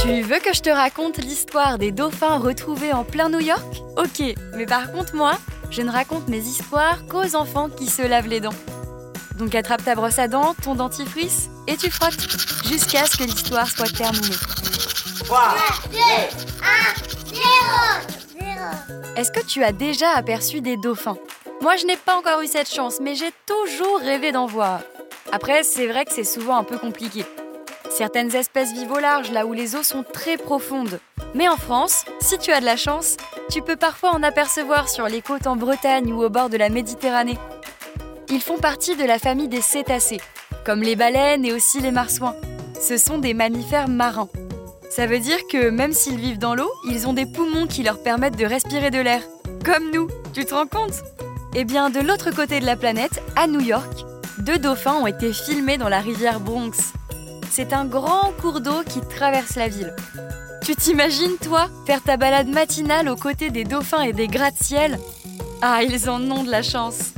Tu veux que je te raconte l'histoire des dauphins retrouvés en plein New York? Ok, mais par contre moi, je ne raconte mes histoires qu'aux enfants qui se lavent les dents. Donc attrape ta brosse à dents, ton dentifrice, et tu frottes jusqu'à ce que l'histoire soit terminée. 3, 2, 1, 0, Est-ce que tu as déjà aperçu des dauphins? Moi je n'ai pas encore eu cette chance, mais j'ai toujours rêvé d'en voir. Après, c'est vrai que c'est souvent un peu compliqué. Certaines espèces vivent au large, là où les eaux sont très profondes. Mais en France, si tu as de la chance, tu peux parfois en apercevoir sur les côtes en Bretagne ou au bord de la Méditerranée. Ils font partie de la famille des cétacés, comme les baleines et aussi les marsouins. Ce sont des mammifères marins. Ça veut dire que même s'ils vivent dans l'eau, ils ont des poumons qui leur permettent de respirer de l'air. Comme nous, tu te rends compte? Eh bien, de l'autre côté de la planète, à New York, deux dauphins ont été filmés dans la rivière Bronx. C'est un grand cours d'eau qui traverse la ville. Tu t'imagines, toi, faire ta balade matinale aux côtés des dauphins et des gratte-ciel? Ah, ils en ont de la chance.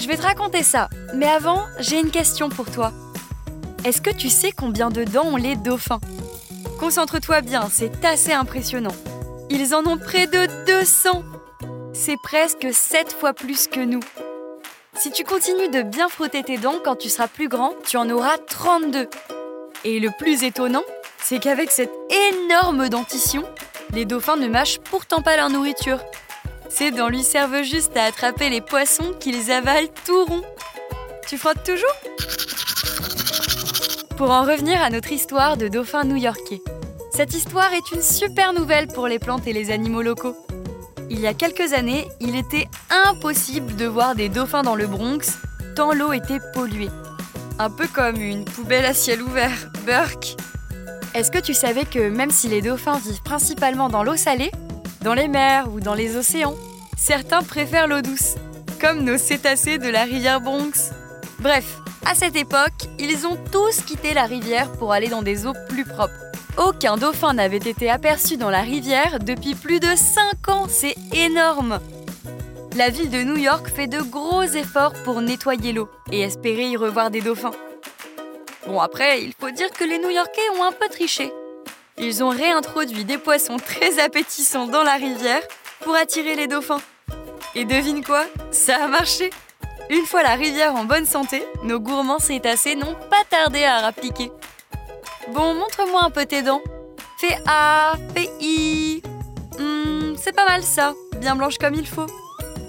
Je vais te raconter ça, mais avant, j'ai une question pour toi. Est-ce que tu sais combien de dents ont les dauphins? Concentre-toi bien, c'est assez impressionnant. Ils en ont près de 200 C'est presque 7 fois plus que nous. Si tu continues de bien frotter tes dents quand tu seras plus grand, tu en auras 32. Et le plus étonnant, c'est qu'avec cette énorme dentition, les dauphins ne mâchent pourtant pas leur nourriture. Ces dents lui servent juste à attraper les poissons qu'ils avalent tout rond. Tu frottes toujours? Pour en revenir à notre histoire de dauphins new-yorkais. Cette histoire est une super nouvelle pour les plantes et les animaux locaux. Il y a quelques années, il était impossible de voir des dauphins dans le Bronx, tant l'eau était polluée. Un peu comme une poubelle à ciel ouvert, Burke. Est-ce que tu savais que même si les dauphins vivent principalement dans l'eau salée, dans les mers ou dans les océans, certains préfèrent l'eau douce, comme nos cétacés de la rivière Bronx? Bref, à cette époque, ils ont tous quitté la rivière pour aller dans des eaux plus propres. Aucun dauphin n'avait été aperçu dans la rivière depuis plus de 5 ans, c'est énorme la ville de New York fait de gros efforts pour nettoyer l'eau et espérer y revoir des dauphins. Bon après, il faut dire que les New-Yorkais ont un peu triché. Ils ont réintroduit des poissons très appétissants dans la rivière pour attirer les dauphins. Et devine quoi? Ça a marché Une fois la rivière en bonne santé, nos gourmands cétacés n'ont pas tardé à rappliquer. Bon, montre-moi un peu tes dents. Fais A, fais I. Hmm, c'est pas mal ça, bien blanche comme il faut.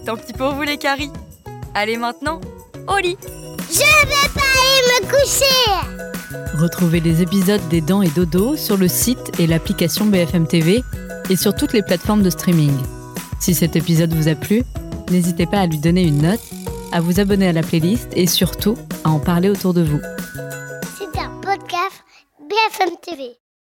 Tant pis pour vous les caries. Allez maintenant, au lit. Je vais pas aller me coucher. Retrouvez les épisodes des Dents et Dodo sur le site et l'application BFM TV et sur toutes les plateformes de streaming. Si cet épisode vous a plu, n'hésitez pas à lui donner une note, à vous abonner à la playlist et surtout à en parler autour de vous. C'est un podcast BFM TV.